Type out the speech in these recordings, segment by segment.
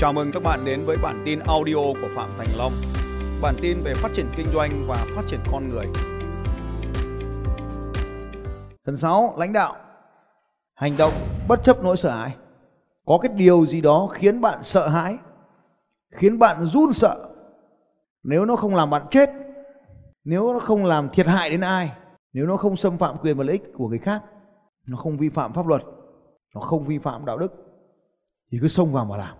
Chào mừng các bạn đến với bản tin audio của Phạm Thành Long. Bản tin về phát triển kinh doanh và phát triển con người. Phần 6. Lãnh đạo Hành động bất chấp nỗi sợ hãi Có cái điều gì đó khiến bạn sợ hãi, Khiến bạn run sợ Nếu nó không làm bạn chết, Nếu nó không làm thiệt hại đến ai, Nếu nó không xâm phạm quyền và lợi ích của người khác, Nó không vi phạm pháp luật, Nó không vi phạm đạo đức, Thì cứ xông vào mà làm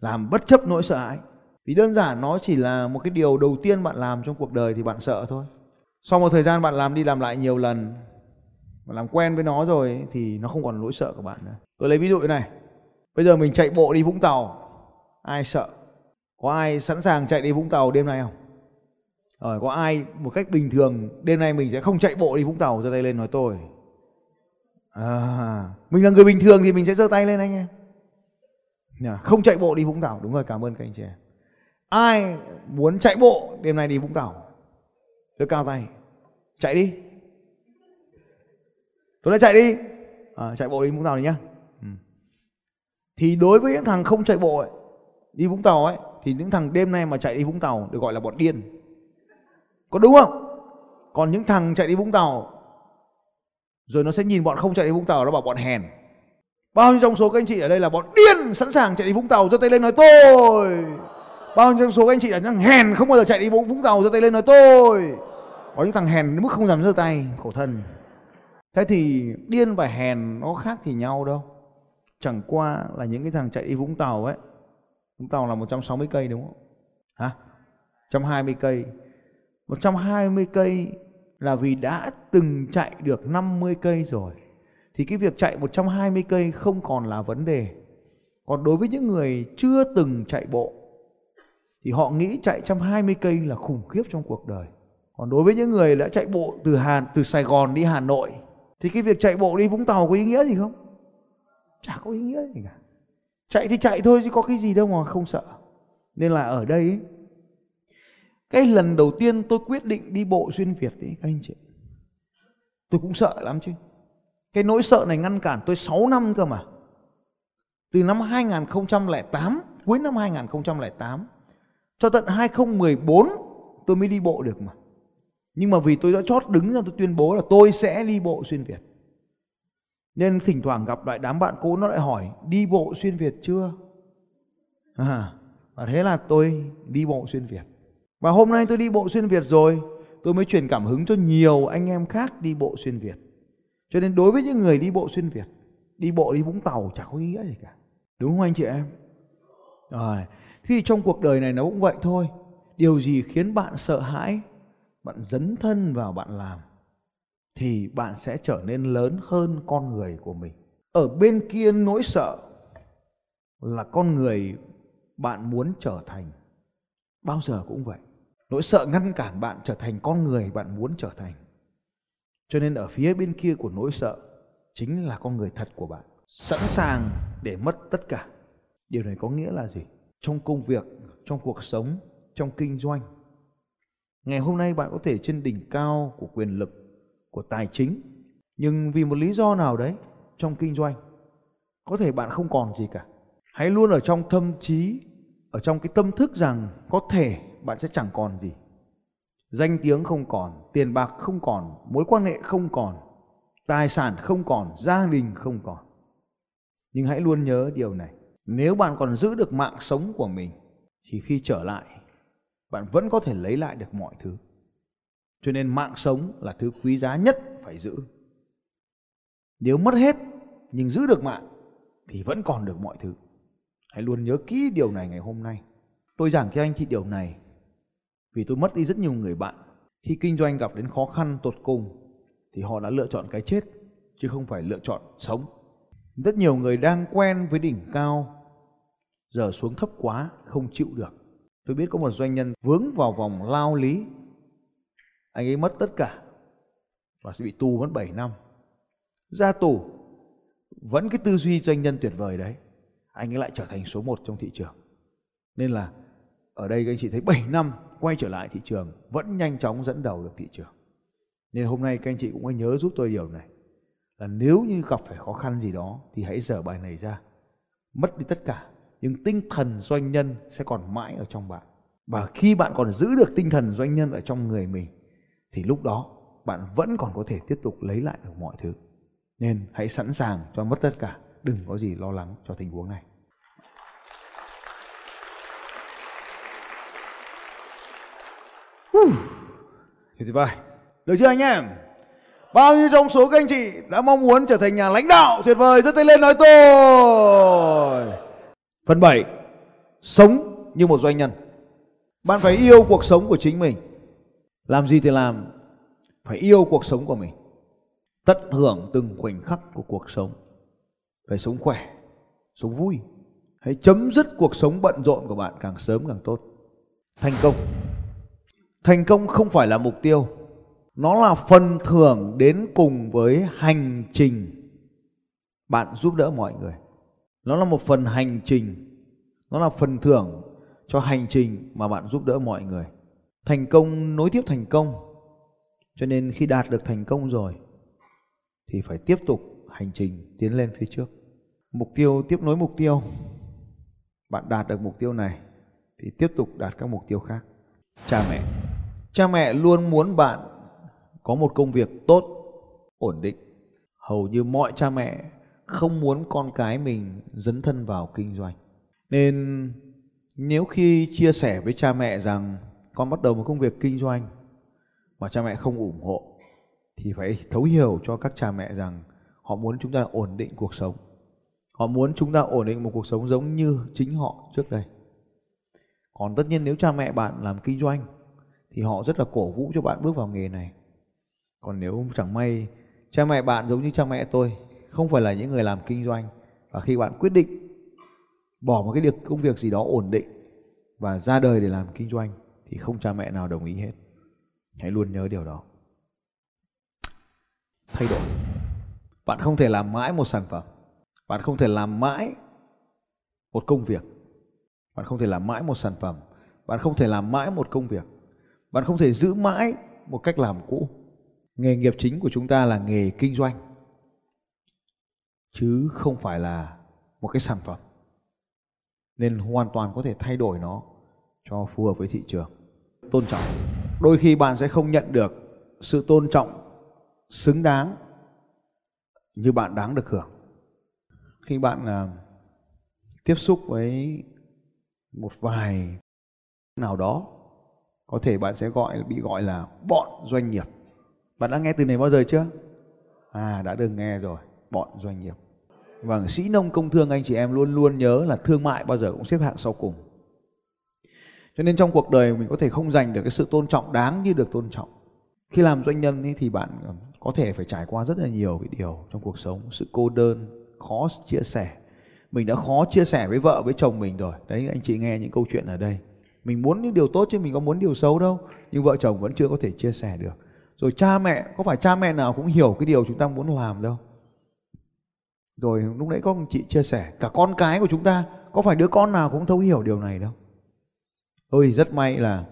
làm bất chấp nỗi sợ hãi. Vì đơn giản nó chỉ là một cái điều đầu tiên bạn làm trong cuộc đời thì bạn sợ thôi. Sau một thời gian bạn làm đi làm lại nhiều lần và làm quen với nó rồi thì nó không còn nỗi sợ của bạn nữa. Tôi lấy ví dụ này. Bây giờ mình chạy bộ đi vũng tàu. Ai sợ? Có ai sẵn sàng chạy đi vũng tàu đêm nay không? Rồi có ai một cách bình thường đêm nay mình sẽ không chạy bộ đi vũng tàu giơ tay lên nói tôi. À, mình là người bình thường thì mình sẽ giơ tay lên anh em không chạy bộ đi vũng tàu. Đúng rồi cảm ơn các anh chị em. Ai muốn chạy bộ đêm nay đi vũng tàu tôi cao tay. Chạy đi. Tôi đã chạy đi. À, chạy bộ đi vũng tàu đi nhá. Ừ. thì đối với những thằng không chạy bộ ấy, đi vũng tàu ấy thì những thằng đêm nay mà chạy đi vũng tàu được gọi là bọn điên. Có đúng không? Còn những thằng chạy đi vũng tàu rồi nó sẽ nhìn bọn không chạy đi vũng tàu nó bảo bọn hèn bao nhiêu trong số các anh chị ở đây là bọn điên sẵn sàng chạy đi vũng tàu giơ tay lên nói tôi bao nhiêu trong số các anh chị là những hèn không bao giờ chạy đi vũng tàu giơ tay lên nói tôi có những thằng hèn đến mức không dám giơ tay, khổ thân Thế thì điên và hèn nó khác thì nhau đâu. Chẳng qua là những cái thằng chạy đi Vũng Tàu ấy. Vũng Tàu là 160 cây đúng không? Hả? 120 cây. 120 cây là vì đã từng chạy được 50 cây rồi. Thì cái việc chạy 120 cây không còn là vấn đề. Còn đối với những người chưa từng chạy bộ thì họ nghĩ chạy 120 cây là khủng khiếp trong cuộc đời. Còn đối với những người đã chạy bộ từ Hà từ Sài Gòn đi Hà Nội thì cái việc chạy bộ đi Vũng Tàu có ý nghĩa gì không? Chả có ý nghĩa gì cả. Chạy thì chạy thôi chứ có cái gì đâu mà không sợ. Nên là ở đây ấy, cái lần đầu tiên tôi quyết định đi bộ xuyên Việt ấy các anh chị. Tôi cũng sợ lắm chứ. Cái nỗi sợ này ngăn cản tôi 6 năm cơ mà. Từ năm 2008, cuối năm 2008 cho tận 2014 tôi mới đi bộ được mà. Nhưng mà vì tôi đã chót đứng ra tôi tuyên bố là tôi sẽ đi bộ xuyên Việt. Nên thỉnh thoảng gặp lại đám bạn cũ nó lại hỏi đi bộ xuyên Việt chưa? À, và thế là tôi đi bộ xuyên Việt. Và hôm nay tôi đi bộ xuyên Việt rồi, tôi mới truyền cảm hứng cho nhiều anh em khác đi bộ xuyên Việt. Cho nên đối với những người đi bộ xuyên Việt, đi bộ đi Vũng Tàu chả có ý nghĩa gì cả. Đúng không anh chị em? Rồi, thì trong cuộc đời này nó cũng vậy thôi. Điều gì khiến bạn sợ hãi bạn dấn thân vào bạn làm thì bạn sẽ trở nên lớn hơn con người của mình ở bên kia nỗi sợ là con người bạn muốn trở thành bao giờ cũng vậy nỗi sợ ngăn cản bạn trở thành con người bạn muốn trở thành cho nên ở phía bên kia của nỗi sợ chính là con người thật của bạn sẵn sàng để mất tất cả điều này có nghĩa là gì trong công việc trong cuộc sống trong kinh doanh Ngày hôm nay bạn có thể trên đỉnh cao của quyền lực, của tài chính, nhưng vì một lý do nào đấy trong kinh doanh, có thể bạn không còn gì cả. Hãy luôn ở trong tâm trí, ở trong cái tâm thức rằng có thể bạn sẽ chẳng còn gì. Danh tiếng không còn, tiền bạc không còn, mối quan hệ không còn, tài sản không còn, gia đình không còn. Nhưng hãy luôn nhớ điều này, nếu bạn còn giữ được mạng sống của mình thì khi trở lại bạn vẫn có thể lấy lại được mọi thứ. Cho nên mạng sống là thứ quý giá nhất phải giữ. Nếu mất hết nhưng giữ được mạng thì vẫn còn được mọi thứ. Hãy luôn nhớ kỹ điều này ngày hôm nay. Tôi giảng cho anh chị điều này vì tôi mất đi rất nhiều người bạn. Khi kinh doanh gặp đến khó khăn, tột cùng, thì họ đã lựa chọn cái chết, chứ không phải lựa chọn sống. Rất nhiều người đang quen với đỉnh cao, giờ xuống thấp quá, không chịu được Tôi biết có một doanh nhân vướng vào vòng lao lý. Anh ấy mất tất cả và sẽ bị tù mất 7 năm. Ra tù, vẫn cái tư duy doanh nhân tuyệt vời đấy. Anh ấy lại trở thành số 1 trong thị trường. Nên là ở đây các anh chị thấy 7 năm quay trở lại thị trường, vẫn nhanh chóng dẫn đầu được thị trường. Nên hôm nay các anh chị cũng hãy nhớ giúp tôi điều này, là nếu như gặp phải khó khăn gì đó thì hãy dở bài này ra. Mất đi tất cả, nhưng tinh thần doanh nhân sẽ còn mãi ở trong bạn và khi bạn còn giữ được tinh thần doanh nhân ở trong người mình, thì lúc đó bạn vẫn còn có thể tiếp tục lấy lại được mọi thứ nên hãy sẵn sàng cho mất tất cả, đừng có gì lo lắng cho tình huống này tuyệt vời được chưa anh em? Bao nhiêu trong số các anh chị đã mong muốn trở thành nhà lãnh đạo tuyệt vời giơ tay lên nói tôi? Phần 7 sống như một doanh nhân. Bạn phải yêu cuộc sống của chính mình. Làm gì thì làm. Phải yêu cuộc sống của mình. Tận hưởng từng khoảnh khắc của cuộc sống. Phải sống khỏe, sống vui. Hãy chấm dứt cuộc sống bận rộn của bạn càng sớm càng tốt. Thành công thành công không phải là mục tiêu, nó là phần thưởng đến cùng với hành trình. Bạn giúp đỡ mọi người. Nó là một phần hành trình, nó là phần thưởng cho hành trình mà bạn giúp đỡ mọi người. Thành công, nối tiếp thành công. Cho nên khi đạt được thành công rồi, thì phải tiếp tục hành trình tiến lên phía trước. Mục tiêu, tiếp nối mục tiêu. Bạn đạt được mục tiêu này, thì tiếp tục đạt các mục tiêu khác. Cha mẹ cha mẹ luôn muốn bạn có một công việc tốt, ổn định. Hầu như mọi cha mẹ không muốn con cái mình dấn thân vào kinh doanh. Nên nếu khi chia sẻ với cha mẹ rằng con bắt đầu một công việc kinh doanh mà cha mẹ không ủng hộ, thì phải thấu hiểu cho các cha mẹ rằng họ muốn chúng ta ổn định cuộc sống. Họ muốn chúng ta ổn định một cuộc sống giống như chính họ trước đây. Còn tất nhiên nếu cha mẹ bạn làm kinh doanh thì họ rất là cổ vũ cho bạn bước vào nghề này. Còn nếu chẳng may cha mẹ bạn giống như cha mẹ tôi, không phải là những người làm kinh doanh, và khi bạn quyết định bỏ một cái việc, công việc gì đó ổn định và ra đời để làm kinh doanh thì không cha mẹ nào đồng ý hết. Hãy luôn nhớ điều đó. Thay đổi. Bạn không thể làm mãi một sản phẩm. Bạn không thể làm mãi một công việc. Bạn không thể làm mãi một sản phẩm. Bạn không thể làm mãi một công việc bạn không thể giữ mãi một cách làm cũ. Nghề nghiệp chính của chúng ta là nghề kinh doanh chứ không phải là một cái sản phẩm. Nên hoàn toàn có thể thay đổi nó cho phù hợp với thị trường. Tôn trọng. Đôi khi bạn sẽ không nhận được sự tôn trọng xứng đáng như bạn đáng được hưởng. Khi bạn uh, tiếp xúc với một vài nào đó có thể bạn sẽ gọi, bị gọi là bọn doanh nghiệp. Bạn đã nghe từ này bao giờ chưa? À đã được nghe rồi. Bọn doanh nghiệp. Vâng sĩ nông công thương, anh chị em luôn luôn nhớ là thương mại bao giờ cũng xếp hạng sau cùng. Cho nên trong cuộc đời mình có thể không giành được cái sự tôn trọng đáng như được tôn trọng. Khi làm doanh nhân ấy thì bạn ờ, có thể phải trải qua rất là nhiều cái điều trong cuộc sống. Sự cô đơn, khó chia sẻ. Mình đã khó chia sẻ với vợ, với chồng mình rồi. Đấy, anh chị nghe những câu chuyện ở đây mình muốn những điều tốt chứ mình có muốn điều xấu đâu. Nhưng vợ chồng vẫn chưa có thể chia sẻ được. Rồi cha mẹ, có phải cha mẹ nào cũng hiểu cái điều chúng ta muốn làm đâu? Rồi lúc nãy có chị chia sẻ, cả con cái của chúng ta, có phải đứa con nào cũng thấu hiểu điều này đâu? Tôi rất may là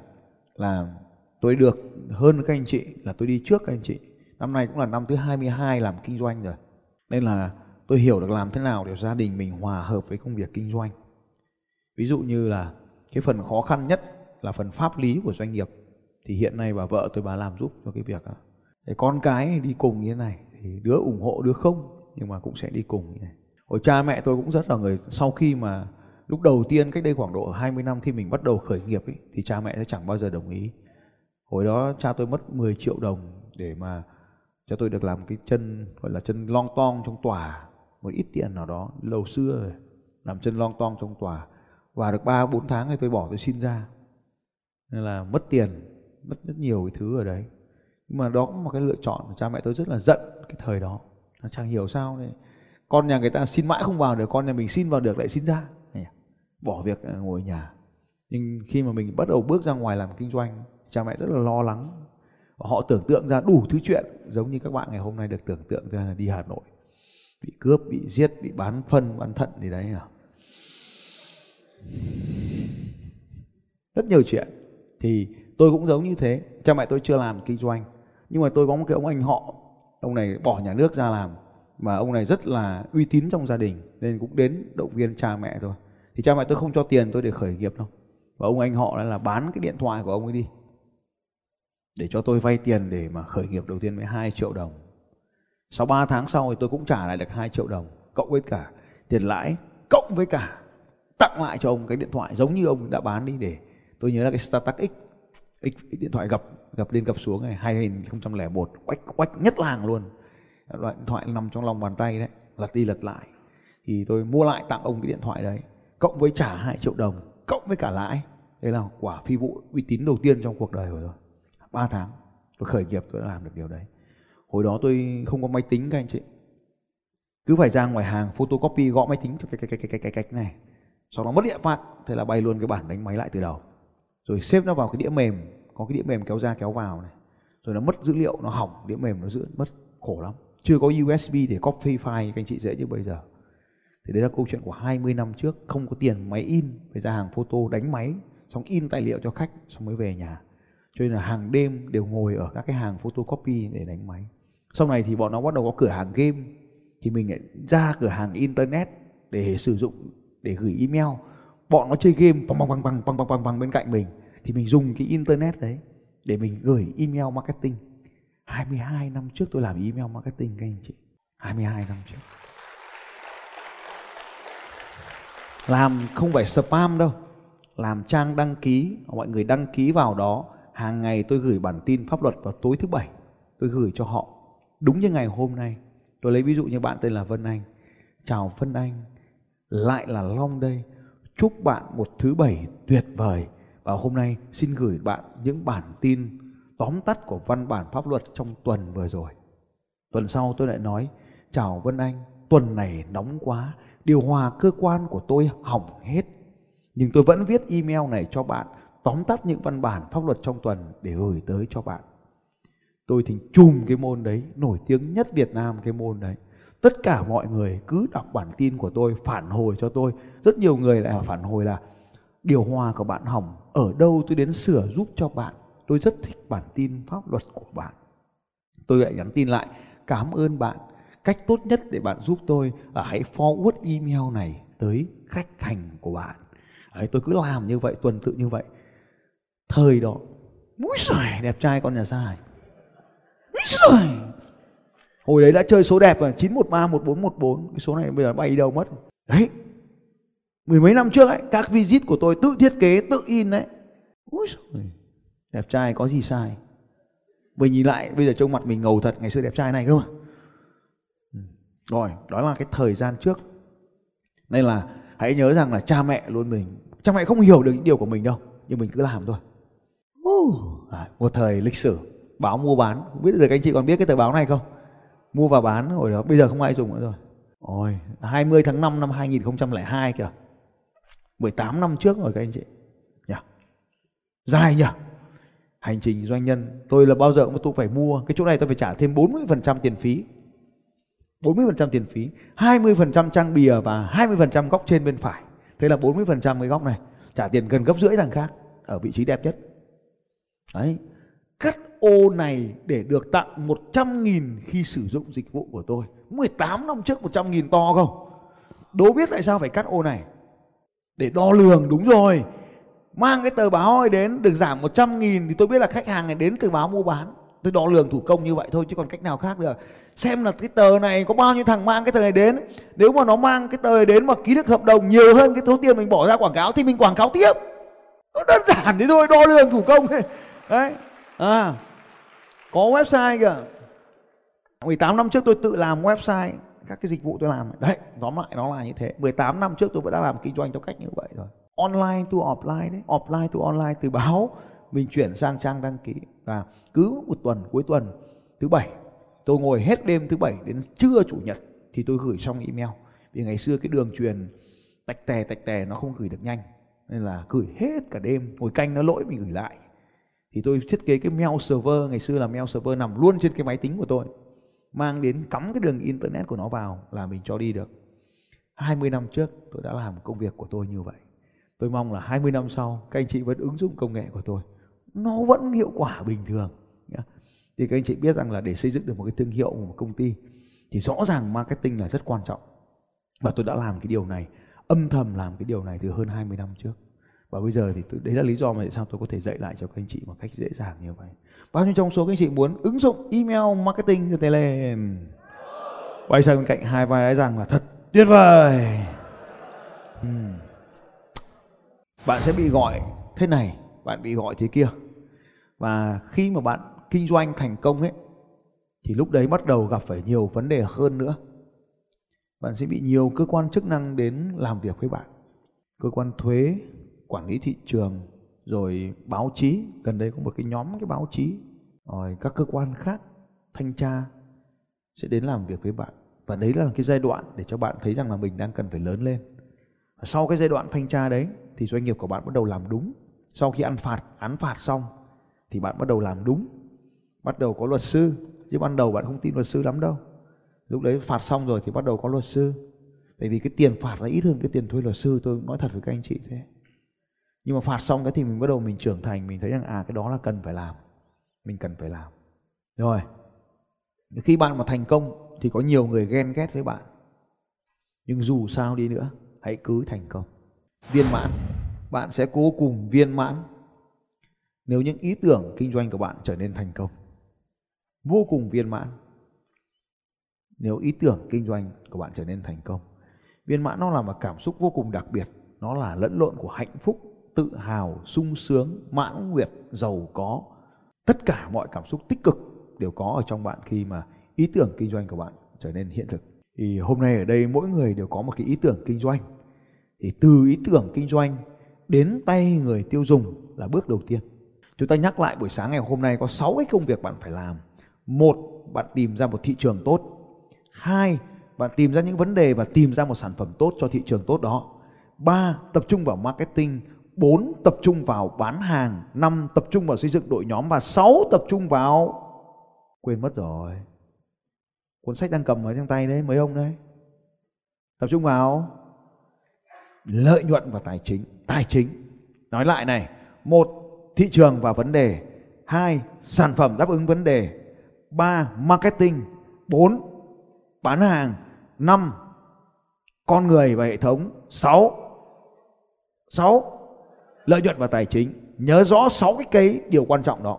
là tôi được hơn các anh chị, là tôi đi trước các anh chị. Năm nay cũng là năm thứ 22 làm kinh doanh rồi. Nên là tôi hiểu được làm thế nào để gia đình mình hòa hợp với công việc kinh doanh. Ví dụ như là cái phần khó khăn nhất là phần pháp lý của doanh nghiệp thì hiện nay bà vợ tôi bà làm giúp cho cái việc à, đó. Để con cái đi cùng như thế này thì đứa ủng hộ đứa không nhưng mà cũng sẽ đi cùng như này. Hồi cha mẹ tôi cũng rất là người sau khi mà lúc đầu tiên cách đây khoảng độ 20 năm khi mình bắt đầu khởi nghiệp ấy, thì cha mẹ sẽ chẳng bao giờ đồng ý. Hồi đó cha tôi mất 10 triệu đồng để mà cho tôi được làm cái chân gọi là chân long tong trong tòa một ít tiền nào đó lâu xưa rồi làm chân long tong trong tòa và được 3 4 tháng thì tôi bỏ tôi xin ra. Nên là mất tiền, mất rất nhiều cái thứ ở đấy. Nhưng mà đó cũng một cái lựa chọn cha mẹ tôi rất là giận cái thời đó. Nó chẳng hiểu sao này. Con nhà người ta xin mãi không vào được, con nhà mình xin vào được lại xin ra. À, bỏ việc à, ngồi nhà. Nhưng khi mà mình bắt đầu bước ra ngoài làm kinh doanh, cha mẹ rất là lo lắng. Và họ tưởng tượng ra đủ thứ chuyện giống như các bạn ngày hôm nay được tưởng tượng ra đi Hà Nội. Bị cướp, bị giết, bị bán phân, bán thận gì đấy à rất nhiều chuyện. Thì tôi cũng giống như thế. Cha mẹ tôi chưa làm kinh doanh. Nhưng mà tôi có một cái ông anh họ. Ông này bỏ nhà nước ra làm. Mà ông này rất là uy tín trong gia đình. Nên cũng đến động viên cha mẹ thôi. Thì cha mẹ tôi không cho tiền tôi để khởi nghiệp đâu. Và ông anh họ là bán cái điện thoại của ông ấy đi. Để cho tôi vay tiền để mà khởi nghiệp đầu tiên với 2 triệu đồng. Sau 3 tháng sau thì tôi cũng trả lại được 2 triệu đồng. Cộng với cả tiền lãi. Cộng với cả tặng lại cho ông cái điện thoại giống như ông đã bán đi để tôi nhớ là cái Startup X, X, X điện thoại gập gập lên gập xuống này 2001 quách quách nhất làng luôn. Loại điện thoại nằm trong lòng bàn tay đấy lật đi lật lại. Thì tôi mua lại tặng ông cái điện thoại đấy cộng với trả 2 triệu đồng cộng với cả lãi. Đấy là quả phi vụ uy tín đầu tiên trong cuộc đời của tôi. 3 tháng tôi khởi nghiệp tôi đã làm được điều đấy. Hồi đó tôi không có máy tính các anh chị. Cứ phải ra ngoài hàng photocopy gõ máy tính cho cái cái cái cái cái cái này sau đó mất điện phát thế là bay luôn cái bản đánh máy lại từ đầu. Rồi xếp nó vào cái đĩa mềm, có cái đĩa mềm kéo ra kéo vào này. Rồi nó mất dữ liệu, nó hỏng đĩa mềm nó giữ, mất, khổ lắm. Chưa có USB để copy file, các anh chị dễ như bây giờ. Thì đấy là câu chuyện của 20 năm trước, không có tiền máy in, phải ra hàng photo đánh máy, xong in tài liệu cho khách, xong mới về nhà. Cho nên là hàng đêm đều ngồi ở các cái hàng photocopy để đánh máy. Sau này thì bọn nó bắt đầu có cửa hàng game, thì mình lại ra cửa hàng internet để sử dụng để gửi email. Bọn nó chơi game bằng bằng bằng bằng bằng bằng bằng, bằng bên cạnh mình thì mình dùng cái internet đấy để mình gửi email marketing. 22 năm trước tôi làm email marketing các anh chị. 22 năm trước. Làm không phải spam đâu. Làm trang đăng ký mọi người đăng ký vào đó. Hàng ngày tôi gửi bản tin pháp luật vào tối thứ bảy. Tôi gửi cho họ. Đúng như ngày hôm nay. Tôi lấy ví dụ như bạn tên là Vân Anh. Chào Vân Anh lại là Long đây, chúc bạn một thứ bảy tuyệt vời. Và hôm nay xin gửi bạn những bản tin tóm tắt của văn bản pháp luật trong tuần vừa rồi. Tuần sau tôi lại nói, chào Vân Anh, tuần này nóng quá, điều hòa cơ quan của tôi hỏng hết. Nhưng tôi vẫn viết email này cho bạn, tóm tắt những văn bản pháp luật trong tuần để gửi tới cho bạn. Tôi thì chùm cái môn đấy, nổi tiếng nhất Việt Nam cái môn đấy tất cả mọi người cứ đọc bản tin của tôi phản hồi cho tôi. Rất nhiều người lại phản hồi là điều hòa của bạn hỏng ở đâu? Tôi đến sửa giúp cho bạn. Tôi rất thích bản tin pháp luật của bạn. Tôi lại nhắn tin lại cảm ơn bạn. Cách tốt nhất để bạn giúp tôi là hãy forward email này tới khách hàng của bạn. Đấy, tôi cứ làm như vậy tuần tự như vậy. Thời đó mũi giời đẹp trai con nhà sai. Mũi giời! Hồi đấy đã chơi số đẹp rồi 913 1414 cái số này bây giờ bay đâu mất đấy. Mười mấy năm trước ấy các visit của tôi tự thiết kế tự in đấy Úi giời, đẹp trai có gì sai? Mình nhìn lại bây giờ trông mặt mình ngầu thật ngày xưa đẹp trai này cơ mà. Ừ. Rồi đó là cái thời gian trước. Nên là hãy nhớ rằng là cha mẹ luôn mình cha mẹ không hiểu được những điều của mình đâu nhưng mình cứ làm thôi. À, một thời lịch sử báo mua bán. Không biết giờ các anh chị còn biết cái tờ báo này không? Mua và bán hồi đó, bây giờ không ai dùng nữa rồi. Ôi 20 tháng 5 năm 2002 kìa. 18 năm trước rồi các anh chị. Nhỉ dài nhỉ hành trình doanh nhân, tôi là bao giờ cũng tôi phải mua. Cái chỗ này tôi phải trả thêm 40% tiền phí. 40% tiền phí 20% trang bìa và 20% góc trên bên phải. Thế là 40% cái góc này, trả tiền gần gấp rưỡi thằng khác, ở vị trí đẹp nhất. Đấy cắt ô này để được tặng 100 nghìn khi sử dụng dịch vụ của tôi. 18 năm trước 100 nghìn to không? Đố biết tại sao phải cắt ô này? Để đo lường, đúng rồi. Mang cái tờ báo ấy đến, được giảm 100 nghìn thì tôi biết là khách hàng này đến từ báo mua bán. Tôi đo lường thủ công như vậy thôi, chứ còn cách nào khác được. Xem là cái tờ này có bao nhiêu thằng mang cái tờ này đến. Nếu mà nó mang cái tờ này đến mà ký được hợp đồng nhiều hơn cái số tiền mình bỏ ra quảng cáo thì mình quảng cáo tiếp. Nó đơn giản thế thôi, đo lường thủ công. Đấy à có website kìa. 18 năm trước tôi tự làm website, các cái dịch vụ tôi làm. Đấy, tóm lại nó là như thế. 18 năm trước tôi vẫn đã làm kinh doanh theo cách như vậy rồi. Online to offline đấy. Offline to online từ báo, mình chuyển sang trang đăng ký. Và cứ một tuần, cuối tuần thứ bảy, tôi ngồi hết đêm thứ bảy đến trưa chủ nhật thì tôi gửi xong email. Vì ngày xưa cái đường truyền tạch tè tạch tè nó không gửi được nhanh, nên là gửi hết cả đêm. Ngồi canh nó lỗi mình gửi lại thì tôi thiết kế cái mail server, ngày xưa là mail server nằm luôn trên cái máy tính của tôi, mang đến cắm cái đường internet của nó vào là mình cho đi được. 20 năm trước, tôi đã làm công việc của tôi như vậy. Tôi mong là 20 năm sau, các anh chị vẫn ứng dụng công nghệ của tôi. Nó vẫn hiệu quả bình thường thì các anh chị biết rằng là để xây dựng được một cái thương hiệu của một công ty thì rõ ràng marketing là rất quan trọng. Và tôi đã làm cái điều này, âm thầm làm cái điều này từ hơn 20 năm trước và bây giờ thì tôi, đấy là lý do mà tại sao tôi có thể dạy lại cho các anh chị một cách dễ dàng như vậy. Bao nhiêu trong số các anh chị muốn ứng dụng email marketing cho Tele quay sang bên cạnh hai vai nói rằng là thật tuyệt vời. Uhm. bạn sẽ bị gọi thế này bạn bị gọi thế kia. Và khi mà bạn kinh doanh thành công ấy thì lúc đấy bắt đầu gặp phải nhiều vấn đề hơn nữa. Bạn sẽ bị nhiều cơ quan chức năng đến làm việc với bạn. Cơ quan thuế quản lý thị trường, rồi báo chí. Gần đây có một cái nhóm cái báo chí, rồi các cơ quan khác, thanh tra sẽ đến làm việc với bạn. Và đấy là cái giai đoạn để cho bạn thấy rằng là mình đang cần phải lớn lên. Và sau cái giai đoạn thanh tra đấy thì doanh nghiệp của bạn bắt đầu làm đúng. Sau khi ăn phạt, án phạt xong thì bạn bắt đầu làm đúng. Bắt đầu có luật sư, chứ ban đầu bạn không tin luật sư lắm đâu. Lúc đấy phạt xong rồi thì bắt đầu có luật sư. Tại vì cái tiền phạt là ít hơn cái tiền thuê luật sư, tôi nói thật với các anh chị thế nhưng mà phạt xong cái thì mình bắt đầu mình trưởng thành, mình thấy rằng à cái đó là cần phải làm. Mình cần phải làm. Rồi. Khi bạn mà thành công thì có nhiều người ghen ghét với bạn. Nhưng dù sao đi nữa, hãy cứ thành công. Viên mãn. Bạn sẽ cố cùng viên mãn nếu những ý tưởng kinh doanh của bạn trở nên thành công. Vô cùng viên mãn nếu ý tưởng kinh doanh của bạn trở nên thành công. Viên mãn nó là một cảm xúc vô cùng đặc biệt. Nó là lẫn lộn của hạnh phúc tự hào, sung sướng, mãn nguyệt giàu có. Tất cả mọi cảm xúc tích cực đều có ở trong bạn khi mà ý tưởng kinh doanh của bạn trở nên hiện thực. Thì hôm nay ở đây mỗi người đều có một cái ý tưởng kinh doanh. Thì từ ý tưởng kinh doanh đến tay người tiêu dùng là bước đầu tiên. Chúng ta nhắc lại buổi sáng ngày hôm nay có 6 cái công việc bạn phải làm. Một, bạn tìm ra một thị trường tốt. Hai, bạn tìm ra những vấn đề và tìm ra một sản phẩm tốt cho thị trường tốt đó. Ba, tập trung vào marketing 4 tập trung vào bán hàng, 5 tập trung vào xây dựng đội nhóm và 6 tập trung vào quên mất rồi. Cuốn sách đang cầm ở trong tay đấy mấy ông đấy. Tập trung vào lợi nhuận và tài chính, tài chính. Nói lại này, một thị trường và vấn đề, hai sản phẩm đáp ứng vấn đề, ba marketing, bốn bán hàng, năm con người và hệ thống, sáu sáu lợi nhuận và tài chính. Nhớ rõ sáu cái cái điều quan trọng đó.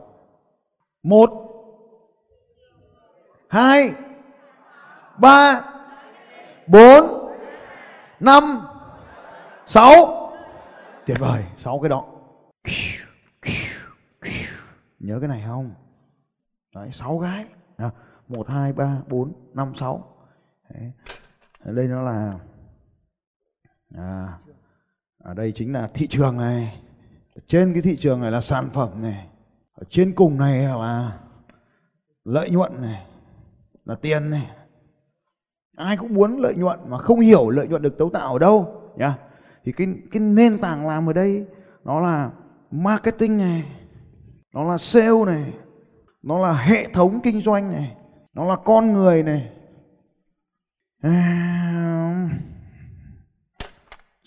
Một. Hai. Ba. Bốn. Năm. Sáu. Tuyệt vời sáu cái đó. Nhớ cái này không? Đấy sáu cái. Một hai ba bốn năm sáu. Đây nó là à, ở đây chính là thị trường này. Trên cái thị trường này là sản phẩm này. Ở trên cùng này là lợi nhuận này là tiền này. Ai cũng muốn lợi nhuận mà không hiểu lợi nhuận được tấu tạo ở đâu nhá. Thì cái cái nền tảng làm ở đây nó là marketing này nó là sale này nó là hệ thống kinh doanh này nó là con người này. À,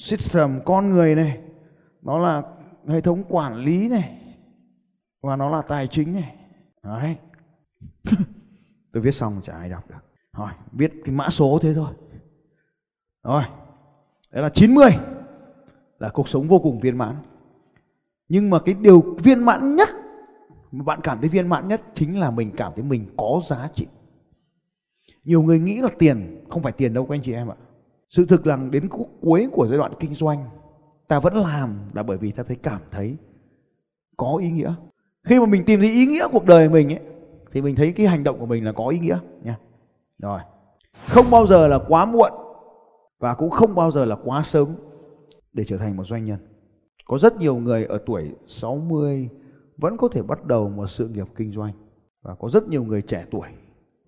system, con người này, nó là hệ thống quản lý này, và nó là tài chính này. Đấy. Tôi viết xong chả ai đọc được. Hỏi viết cái mã số thế thôi. Rồi, đấy là 90 là cuộc sống vô cùng viên mãn. Nhưng mà cái điều viên mãn nhất, mà bạn cảm thấy viên mãn nhất chính là mình cảm thấy mình có giá trị. Nhiều người nghĩ là tiền, không phải tiền đâu các anh chị em ạ sự thực là đến cuối của giai đoạn kinh doanh, ta vẫn làm là bởi vì ta thấy cảm thấy có ý nghĩa. Khi mà mình tìm thấy ý nghĩa cuộc đời mình ấy, thì mình thấy cái hành động của mình là có ý nghĩa nha. Rồi, không bao giờ là quá muộn và cũng không bao giờ là quá sớm để trở thành một doanh nhân. Có rất nhiều người ở tuổi 60 vẫn có thể bắt đầu một sự nghiệp kinh doanh và có rất nhiều người trẻ tuổi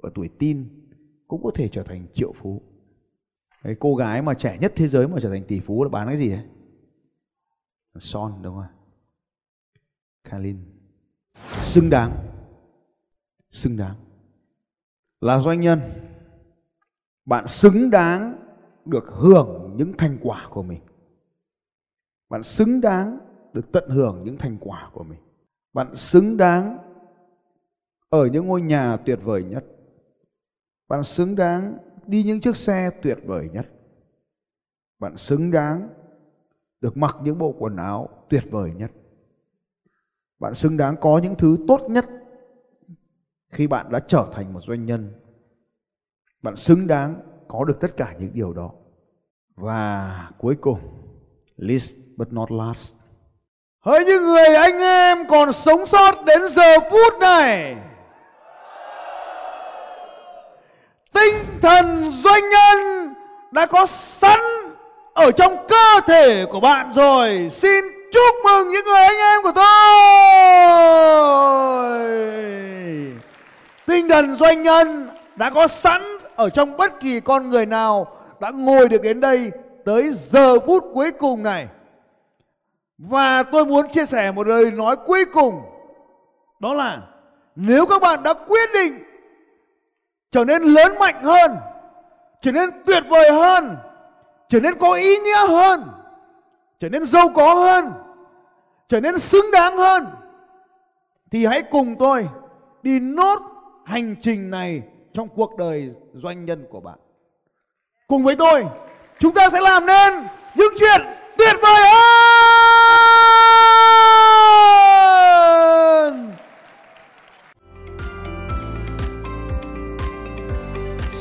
ở tuổi tin cũng có thể trở thành triệu phú cái cô gái mà trẻ nhất thế giới mà trở thành tỷ phú là bán cái gì đấy son, đúng không Kalin. Xứng đáng. Xứng đáng. Là doanh nhân, bạn xứng đáng được hưởng những thành quả của mình. Bạn xứng đáng được tận hưởng những thành quả của mình. Bạn xứng đáng ở những ngôi nhà tuyệt vời nhất. Bạn xứng đáng đi những chiếc xe tuyệt vời nhất. Bạn xứng đáng được mặc những bộ quần áo tuyệt vời nhất. Bạn xứng đáng có những thứ tốt nhất khi bạn đã trở thành một doanh nhân. Bạn xứng đáng có được tất cả những điều đó. Và cuối cùng least but not last. Hỡi những người anh em còn sống sót đến giờ phút này tinh thần doanh nhân đã có sẵn ở trong cơ thể của bạn rồi. Xin chúc mừng những người anh em của tôi. Tinh thần doanh nhân đã có sẵn ở trong bất kỳ con người nào đã ngồi được đến đây tới giờ phút cuối cùng này. Và tôi muốn chia sẻ một lời nói cuối cùng. Đó là, nếu các bạn đã quyết định trở nên lớn mạnh hơn trở nên tuyệt vời hơn. Trở nên có ý nghĩa hơn. Trở nên giàu có hơn. Trở nên xứng đáng hơn. Thì hãy cùng tôi đi nốt hành trình này trong cuộc đời doanh nhân của bạn. Cùng với tôi, chúng ta sẽ làm nên những chuyện tuyệt vời hơn.